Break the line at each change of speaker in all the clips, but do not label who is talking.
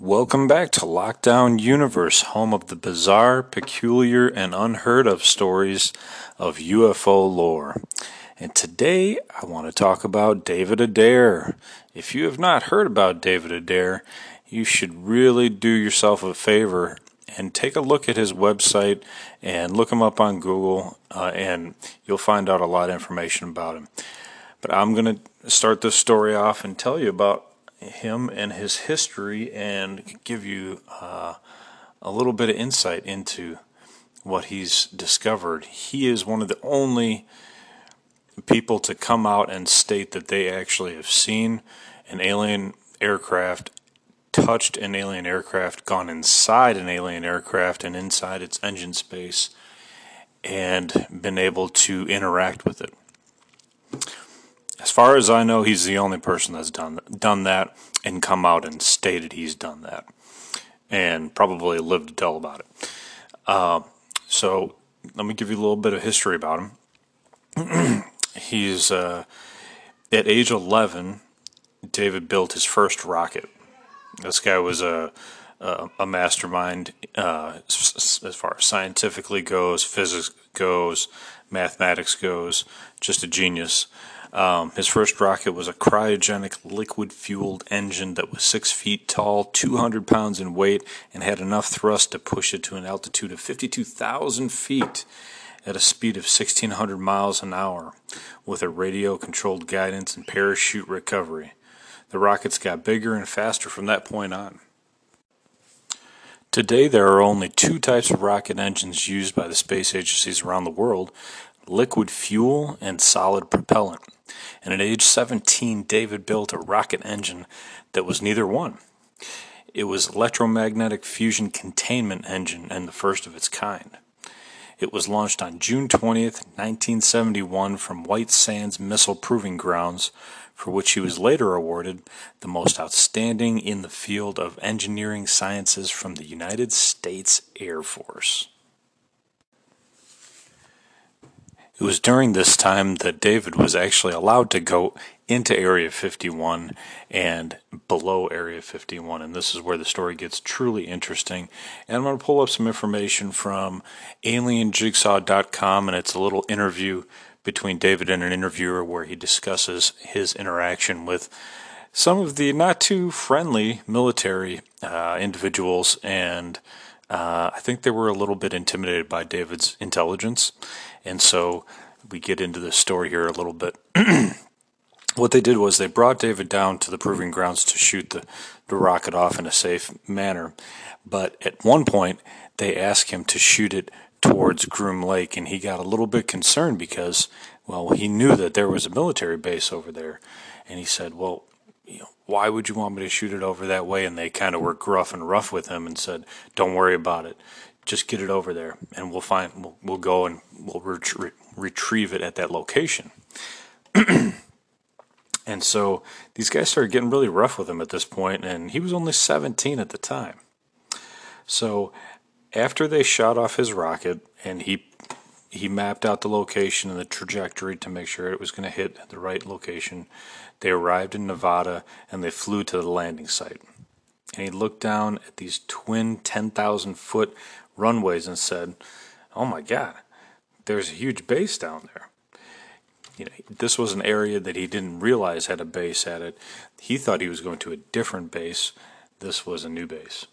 Welcome back to Lockdown Universe, home of the bizarre, peculiar, and unheard of stories of UFO lore. And today I want to talk about David Adair. If you have not heard about David Adair, you should really do yourself a favor and take a look at his website and look him up on Google, uh, and you'll find out a lot of information about him. But I'm going to start this story off and tell you about him and his history and give you uh, a little bit of insight into what he's discovered. He is one of the only people to come out and state that they actually have seen an alien aircraft, touched an alien aircraft, gone inside an alien aircraft and inside its engine space, and been able to interact with it. As far as I know, he's the only person that's done done that and come out and stated he's done that, and probably lived to tell about it. Uh, so let me give you a little bit of history about him. he's uh, at age 11. David built his first rocket. This guy was a a, mastermind uh, as far as scientifically goes, physics goes, mathematics goes, just a genius. Um, his first rocket was a cryogenic liquid fueled engine that was six feet tall, 200 pounds in weight, and had enough thrust to push it to an altitude of 52,000 feet at a speed of 1,600 miles an hour with a radio controlled guidance and parachute recovery. The rockets got bigger and faster from that point on. Today, there are only two types of rocket engines used by the space agencies around the world liquid fuel and solid propellant. And at age 17, David built a rocket engine that was neither one. It was electromagnetic fusion containment engine and the first of its kind. It was launched on June 20th, 1971 from White Sands Missile Proving Grounds, for which he was later awarded the most outstanding in the field of engineering sciences from the United States Air Force. It was during this time that David was actually allowed to go into Area 51 and below Area 51. And this is where the story gets truly interesting. And I'm going to pull up some information from alienjigsaw.com, and it's a little interview between David and an interviewer where he discusses his interaction with some of the not too friendly military uh, individuals. And uh, I think they were a little bit intimidated by David's intelligence. And so we get into the story here a little bit. what they did was they brought David down to the proving grounds to shoot the, the rocket off in a safe manner. But at one point, they asked him to shoot it towards Groom Lake, and he got a little bit concerned because, well, he knew that there was a military base over there. And he said, Well, you know, why would you want me to shoot it over that way? And they kind of were gruff and rough with him and said, Don't worry about it just get it over there and we'll find we'll, we'll go and we'll ret- retrieve it at that location. And so these guys started getting really rough with him at this point and he was only 17 at the time. So after they shot off his rocket and he he mapped out the location and the trajectory to make sure it was going to hit the right location they arrived in nevada and they flew to the landing site. And he looked down at these twin 10,000 foot runways and said, "Oh my God, there's a huge base down there." You know, this was an area that he didn't realize had a base at it. He thought he was going to a different base. This was a new base.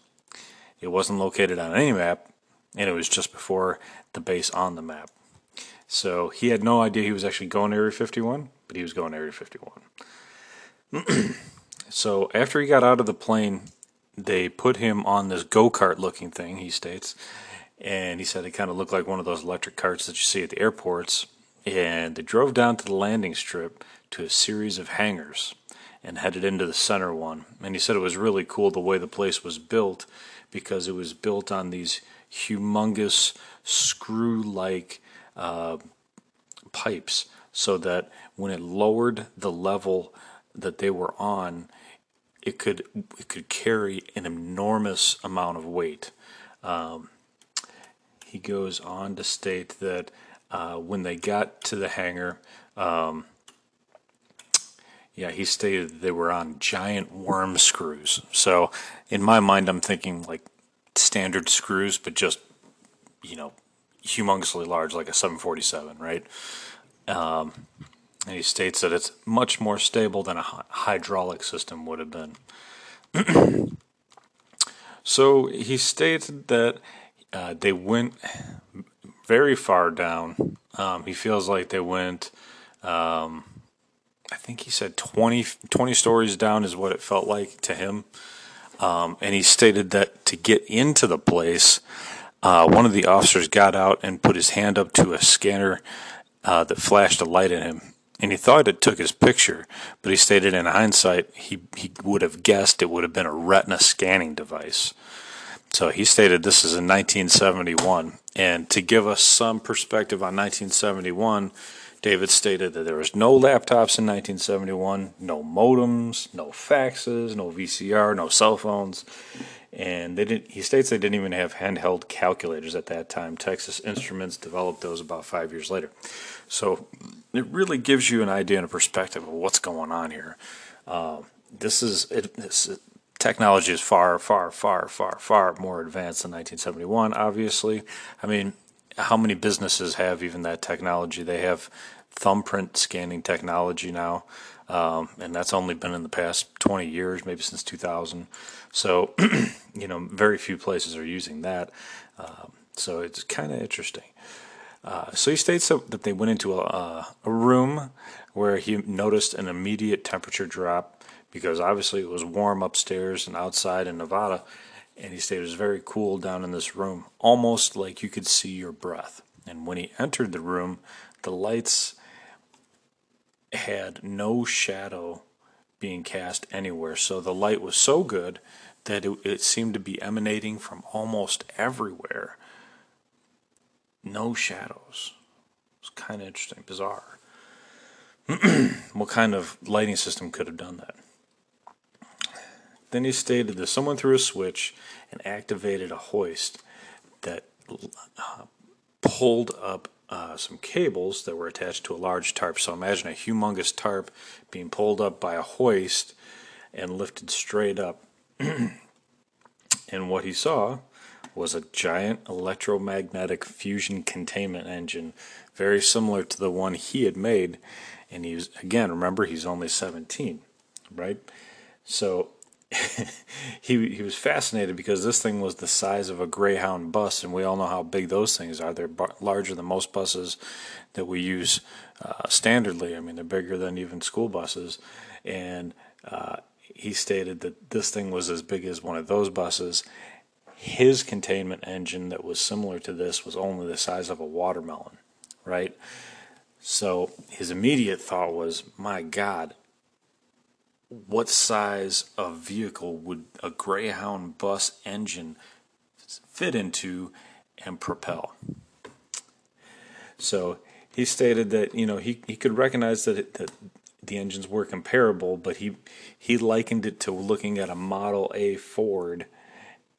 It wasn't located on any map, and it was just before the base on the map. So he had no idea he was actually going to Area 51, but he was going to Area 51. so after he got out of the plane they put him on this go kart looking thing, he states. And he said it kind of looked like one of those electric carts that you see at the airports. And they drove down to the landing strip to a series of hangars and headed into the center one. And he said it was really cool the way the place was built because it was built on these humongous screw like uh, pipes so that when it lowered the level that they were on, it could it could carry an enormous amount of weight. Um, he goes on to state that uh, when they got to the hangar, um, Yeah, he stated they were on giant worm screws. So in my mind, I'm thinking like standard screws, but just you know humongously large, like a 747, right? Um, and he states that it's much more stable than a hydraulic system would have been. so he stated that uh, they went very far down. Um, he feels like they went, um, I think he said 20, 20 stories down is what it felt like to him. Um, and he stated that to get into the place, uh, one of the officers got out and put his hand up to a scanner uh, that flashed a light at him. And he thought it took his picture, but he stated in hindsight he, he would have guessed it would have been a retina scanning device. So he stated this is in 1971. And to give us some perspective on 1971, David stated that there was no laptops in 1971, no modems, no faxes, no VCR, no cell phones, and they didn't. He states they didn't even have handheld calculators at that time. Texas Instruments developed those about five years later. So it really gives you an idea and a perspective of what's going on here. Uh, this is it, this, technology is far, far, far, far, far more advanced than 1971. Obviously, I mean, how many businesses have even that technology? They have thumbprint scanning technology now, um, and that's only been in the past 20 years, maybe since 2000. So, you know, very few places are using that. Um, so it's kind of interesting. Uh, so he states that they went into a, a room where he noticed an immediate temperature drop because obviously it was warm upstairs and outside in Nevada. And he said it was very cool down in this room, almost like you could see your breath. And when he entered the room, the lights had no shadow being cast anywhere. So the light was so good that it, it seemed to be emanating from almost everywhere. No shadows. It's kind of interesting, bizarre. what kind of lighting system could have done that? Then he stated that someone threw a switch and activated a hoist that uh, pulled up uh, some cables that were attached to a large tarp. So imagine a humongous tarp being pulled up by a hoist and lifted straight up. and what he saw was a giant electromagnetic fusion containment engine, very similar to the one he had made. And he was, again, remember, he's only 17, right? So he he was fascinated because this thing was the size of a Greyhound bus, and we all know how big those things are. They're larger than most buses that we use uh, standardly. I mean, they're bigger than even school buses, and uh, he stated that this thing was as big as one of those buses. His containment engine that was similar to this was only the size of a watermelon, right? So his immediate thought was, "My God, what size of vehicle would a Greyhound bus engine fit into and propel? So he stated that you know he, he could recognize that it, that the engines were comparable, but he he likened it to looking at a Model A Ford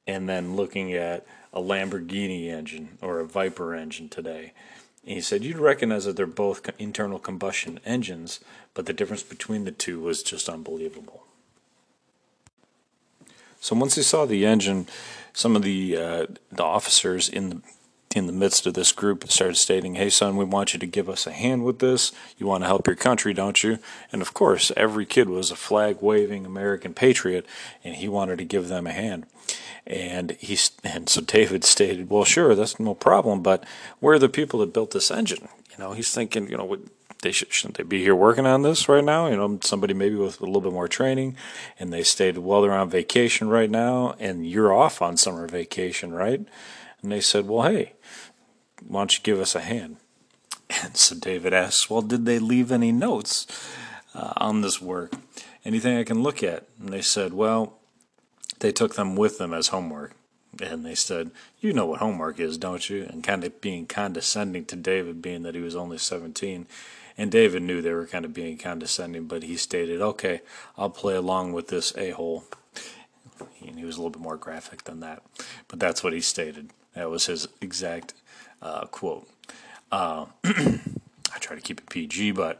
and then looking at a Lamborghini engine or a Viper engine today. And he said you'd recognize that they're both internal combustion engines, but the difference between the two was just unbelievable. So once he saw the engine, some of the uh, the officers in the in the midst of this group started stating, "Hey, son, we want you to give us a hand with this. You want to help your country, don't you?" And of course, every kid was a flag waving American patriot, and he wanted to give them a hand. And he and so David stated, "Well, sure, that's no problem, but where are the people that built this engine?" You know, he's thinking, you know, they should, shouldn't they be here working on this right now? You know, somebody maybe with a little bit more training. And they stated, well, they're on vacation right now, and you're off on summer vacation, right? And they said, well, hey, why don't you give us a hand? And so David asks, well, did they leave any notes uh, on this work? Anything I can look at? And they said, well, they took them with them as homework. And they said, You know what homework is, don't you? And kind of being condescending to David, being that he was only 17. And David knew they were kind of being condescending, but he stated, Okay, I'll play along with this a hole. And he was a little bit more graphic than that. But that's what he stated. That was his exact uh, quote. Uh, I try to keep it PG, but,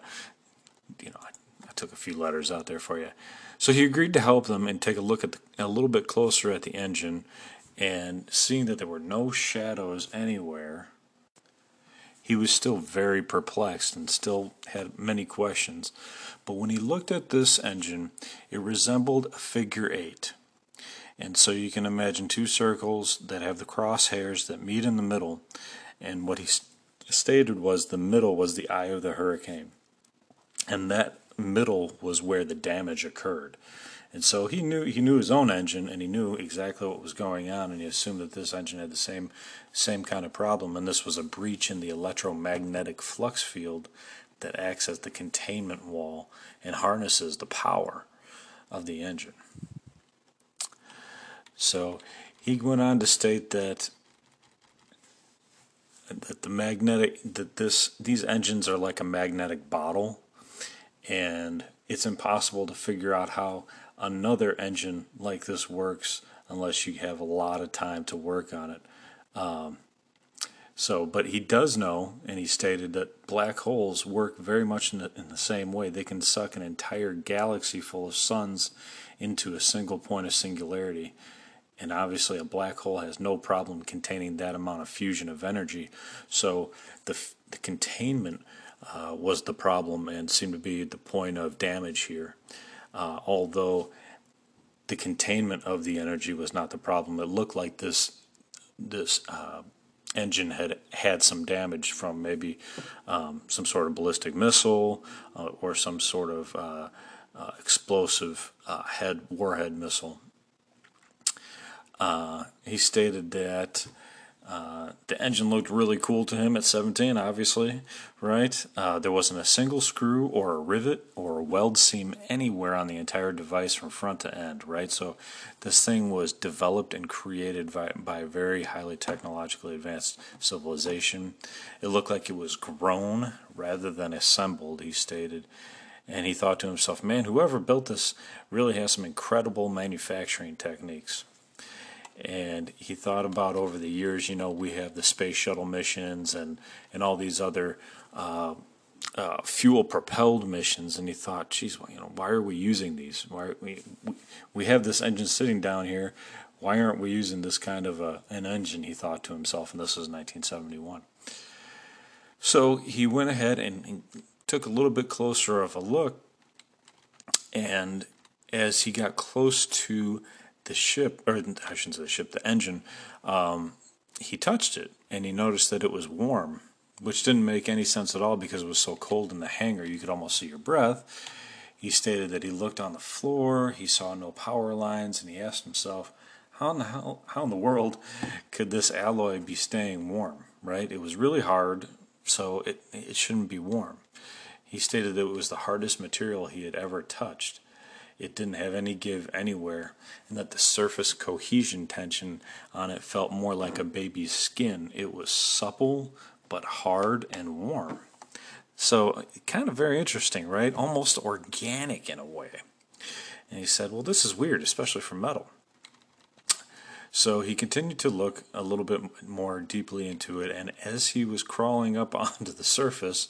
you know, I, I took a few letters out there for you. So he agreed to help them and take a look at the, a little bit closer at the engine, and seeing that there were no shadows anywhere, he was still very perplexed and still had many questions. But when he looked at this engine, it resembled a figure eight. And so you can imagine two circles that have the crosshairs that meet in the middle. And what he stated was the middle was the eye of the hurricane. And that middle was where the damage occurred. And so he knew he knew his own engine and he knew exactly what was going on and he assumed that this engine had the same same kind of problem and this was a breach in the electromagnetic flux field that acts as the containment wall and harnesses the power of the engine. So he went on to state that that the magnetic that this these engines are like a magnetic bottle and it's impossible to figure out how another engine like this works unless you have a lot of time to work on it. Um, so, but he does know, and he stated that black holes work very much in the, in the same way. They can suck an entire galaxy full of suns into a single point of singularity. And obviously, a black hole has no problem containing that amount of fusion of energy. So, the, the containment uh, was the problem and seemed to be the point of damage here. Uh, although the containment of the energy was not the problem, it looked like this this uh, engine had had some damage from maybe um, some sort of ballistic missile uh, or some sort of uh, uh, explosive head warhead missile. He stated that uh, the engine looked really cool to him at 17, obviously, right? Uh, there wasn't a single screw or a rivet or a weld seam anywhere on the entire device from front to end, right? So this thing was developed and created by, by a very highly technologically advanced civilization. It looked like it was grown rather than assembled, he stated. And he thought to himself, man, whoever built this really has some incredible manufacturing techniques and he thought about over the years, you know, we have the space shuttle missions and, and all these other uh, uh, fuel propelled missions, and he thought, geez, well, you know, why are we using these? Why we, we we have this engine sitting down here? Why aren't we using this kind of a, an engine? He thought to himself, and this was 1971. So he went ahead and, and took a little bit closer of a look, and as he got close to the ship, or I shouldn't say the ship, the engine, um, he touched it and he noticed that it was warm, which didn't make any sense at all because it was so cold in the hangar you could almost see your breath. He stated that he looked on the floor, he saw no power lines, and he asked himself, how in the hell, how in the world could this alloy be staying warm? Right? It was really hard, so it it shouldn't be warm. He stated that it was the hardest material he had ever touched it didn't have any give anywhere, and that the surface cohesion tension on it felt more like a baby's skin. It was supple but hard and warm. So, kind of very interesting, right? Almost organic in a way. And he said, Well, this is weird, especially for metal. So he continued to look a little bit more deeply into it, and as he was crawling up onto the surface,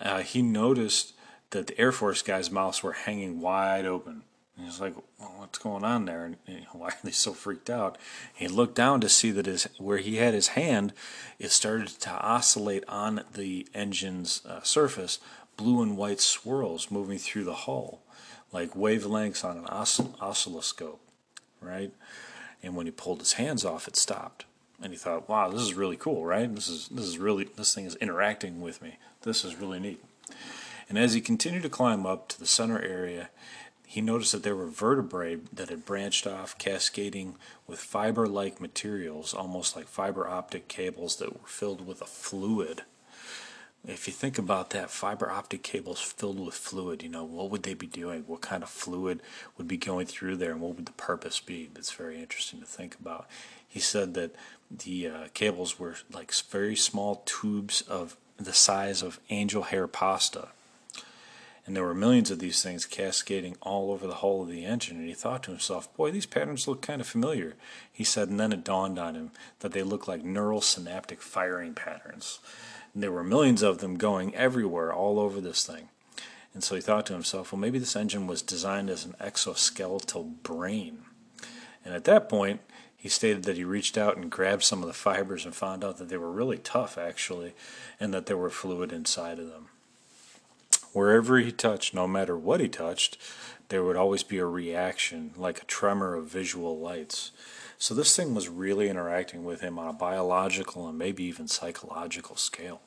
uh, he noticed that the Air Force guy's mouths were hanging wide open. And he's like, well, "What's going on there? And why are they so freaked out?" And he looked down to see that his where he had his hand, it started to oscillate on the engine's uh, surface, blue and white swirls moving through the hull, like wavelengths on an oscill- oscilloscope, right? And when he pulled his hands off, it stopped. And he thought, "Wow, this is really cool, right? This is this is really this thing is interacting with me. This is really neat." And as he continued to climb up to the center area, he noticed that there were vertebrae that had branched off, cascading with fiber like materials, almost like fiber optic cables that were filled with a fluid. If you think about that, fiber optic cables filled with fluid, you know, what would they be doing? What kind of fluid would be going through there, and what would the purpose be? That's very interesting to think about. He said that the uh, cables were like very small tubes of the size of angel hair pasta and there were millions of these things cascading all over the hull of the engine, and he thought to himself, Boy, these patterns look kind of familiar. He said, and then it dawned on him that they looked like neural synaptic firing patterns. And there were millions of them going everywhere, all over this thing. And so he thought to himself, well, maybe this engine was designed as an exoskeletal brain. And at that point, he stated that he reached out and grabbed some of the fibers and found out that they were really tough, actually, and that there were fluid inside of them. Wherever he touched, no matter what he touched, there would always be a reaction, like a tremor of visual lights. So this thing was really interacting with him on a biological and maybe even psychological scale.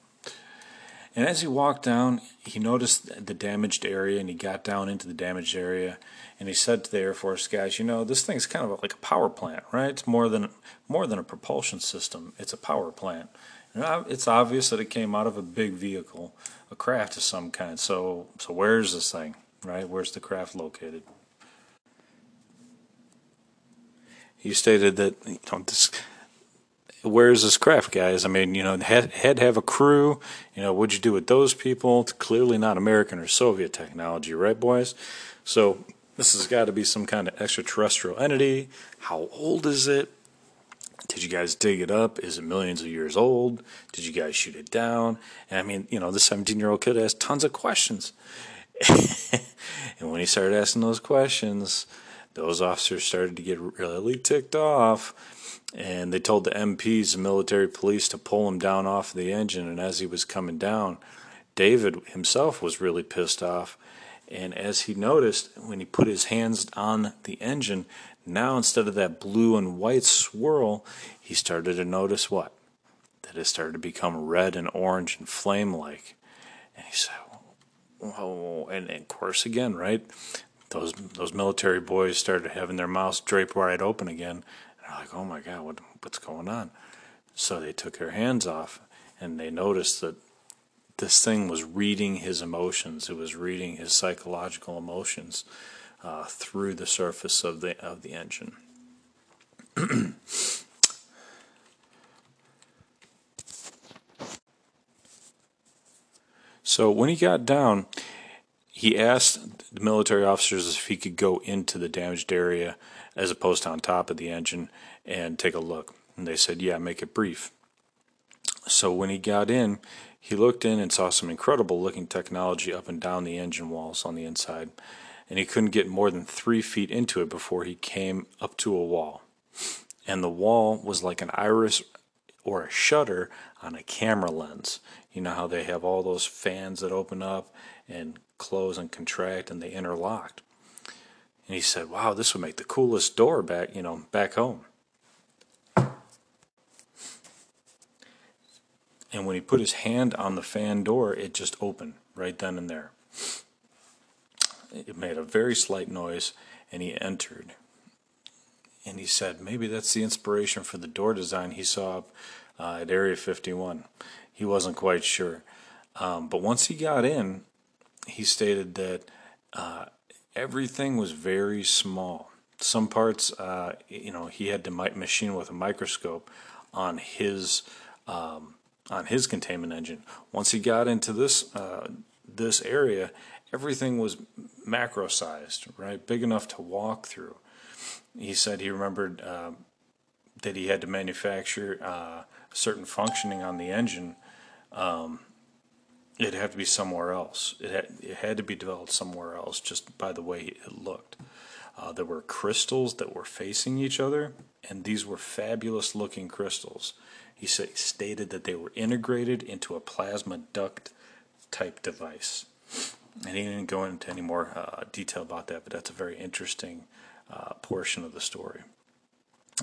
And as he walked down, he noticed the damaged area and he got down into the damaged area and he said to the Air Force guys, you know, this thing's kind of like a power plant, right? It's more than more than a propulsion system. It's a power plant. And uh, it's obvious that it came out of a big vehicle, craft of some kind. So, so where's this thing, right? Where's the craft located? You stated that you know this where's this craft, guys? I mean, you know, had had have a crew. You know, what'd you do with those people? It's clearly not American or Soviet technology, right, boys? So this has got to be some kind of extraterrestrial entity. How old is it? Did you guys dig it up? Is it millions of years old? Did you guys shoot it down? And I mean, you know, the 17 year old kid asked tons of questions. and when he started asking those questions, those officers started to get really ticked off and they told the MPs, the military police, to pull him down off the engine. And as he was coming down, David himself was really pissed off. And as he noticed, when he put his hands on the engine, now instead of that blue and white swirl, he started to notice what? That it started to become red and orange and flame like. And he said, "Oh," and, of course, again, right? Those those military boys started having their mouths draped wide open again, And they're like, oh my God, what, what's going on? So they took their hands off and they noticed that this thing was reading his emotions. It was reading his psychological emotions uh, through the surface of the of the engine. so when he got down, he asked the military officers if he could go into the damaged area as opposed to on top of the engine and take a look. And they said, yeah, make it brief. So when he got in, he looked in and saw some incredible looking technology up and down the engine walls on the inside. And he couldn't get more than three feet into it before he came up to a wall. And the wall was like an iris or a shutter on a camera lens. You know how they have all those fans that open up and close and contract and they interlocked. And he said, "Wow, this would make the coolest door back, you know, back home." And when he put his hand on the fan door, it just opened right then and there. It made a very slight noise, and he entered. And he said, maybe that's the inspiration for the door design he saw uh, at Area 51. He wasn't quite sure. Um, but once he got in, he stated that uh, everything was very small. Some parts, uh, you know, he had to machine with a microscope on his um, on his containment engine. Once he got into this uh, this area, everything was macro sized, right, big enough to walk through. He said he remembered uh, that he had to manufacture uh, certain functioning on the engine. Um, it had to be somewhere else. It had, it had to be developed somewhere else just by the way it looked. Uh, there were crystals that were facing each other, and these were fabulous looking crystals. He stated that they were integrated into a plasma duct type device. And he didn't go into any more uh, detail about that, but that's a very interesting uh, portion of the story.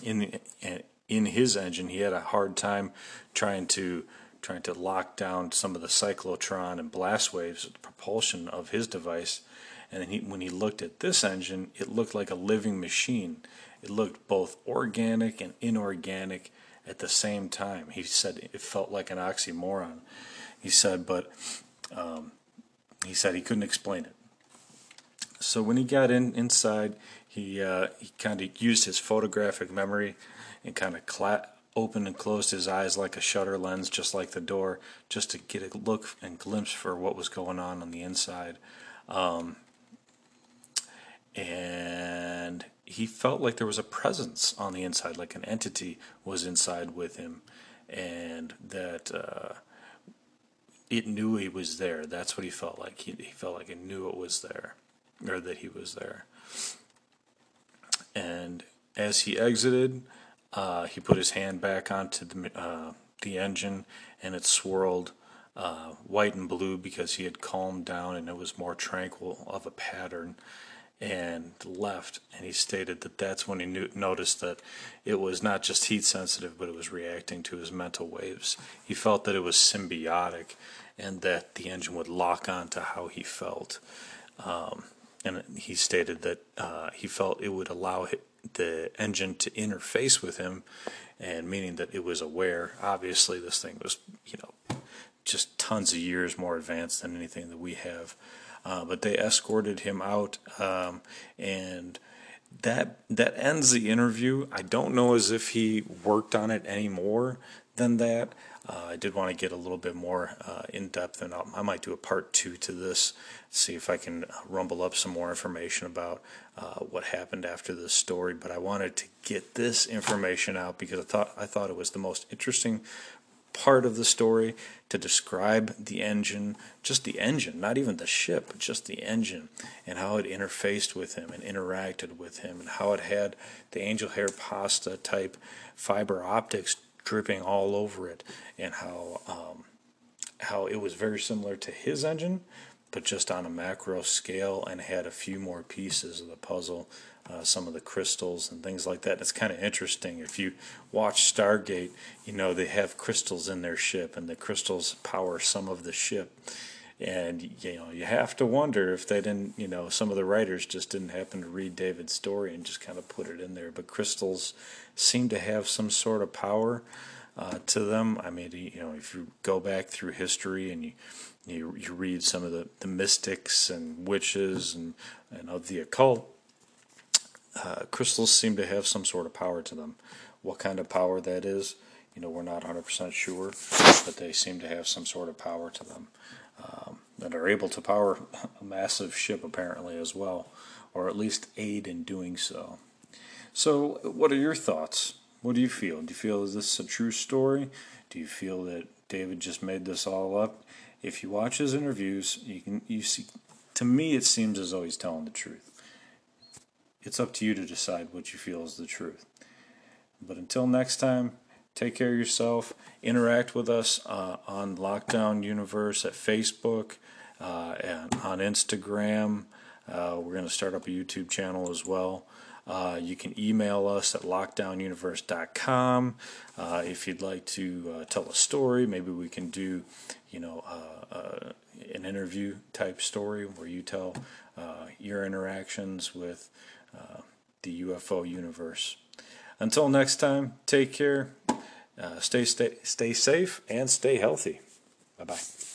In the, in his engine, he had a hard time trying to trying to lock down some of the cyclotron and blast waves propulsion of his device. And he, when he looked at this engine, it looked like a living machine. It looked both organic and inorganic at the same time. He said it felt like an oxymoron. He said, but um, he said he couldn't explain it. So when he got in inside, he uh, he kind of used his photographic memory and kind of cla- opened and closed his eyes like a shutter lens, just like the door, just to get a look and glimpse for what was going on on the inside. Um, and he felt like there was a presence on the inside, like an entity was inside with him, and that uh, it knew he was there. That's what he felt like. He, he felt like it knew it was there, or that he was there. And as he exited, uh, he put his hand back onto the uh, the engine, and it swirled uh, white and blue because he had calmed down and it was more tranquil of a pattern and left and he stated that that's when he knew, noticed that it was not just heat sensitive but it was reacting to his mental waves he felt that it was symbiotic and that the engine would lock on to how he felt um, and he stated that uh, he felt it would allow the engine to interface with him and meaning that it was aware obviously this thing was you know just tons of years more advanced than anything that we have. Uh, but they escorted him out, um, and that that ends the interview. I don't know as if he worked on it any more than that. Uh, I did want to get a little bit more uh, in depth, and I'll, i might do a part two to this, see if I can rumble up some more information about uh, what happened after this story. But I wanted to get this information out because I thought I thought it was the most interesting part of the story to describe the engine, just the engine, not even the ship, just the engine, and how it interfaced with him and interacted with him, and how it had the angel hair pasta type fiber optics dripping all over it, and how um, how it was very similar to his engine, but just on a macro scale, and had a few more pieces of the puzzle uh, some of the crystals and things like that. It's kind of interesting. If you watch Stargate, you know they have crystals in their ship, and the crystals power some of the ship. And you know you have to wonder if they didn't, you know, some of the writers just didn't happen to read David's story and just kind of put it in there. But crystals seem to have some sort of power uh, to them. I mean, you know, if you go back through history and you you, you read some of the, the mystics and witches and, and of the occult, uh, crystals seem to have some sort of power to them. What kind of power that is, you know, we're not 100% sure, but they seem to have some sort of power to them um, that are able to power a massive ship apparently as well, or at least aid in doing so. So, what are your thoughts? What do you feel? Do you feel is this a true story? Do you feel that David just made this all up? If you watch his interviews, you can you see. To me, it seems as though he's telling the truth it's up to you to decide what you feel is the truth. But until next time, take care of yourself. Interact with us uh, on Lockdown Universe at Facebook uh, and on Instagram. Uh, we're going to start up a YouTube channel as well. Uh, you can email us at lockdownuniverse.com uh, if you'd like to uh, tell a story. Maybe we can do, you know, an interview type story where you tell your interactions with the UFO universe. Until next time, take care, uh, stay, stay, stay safe, and stay healthy. Bye bye.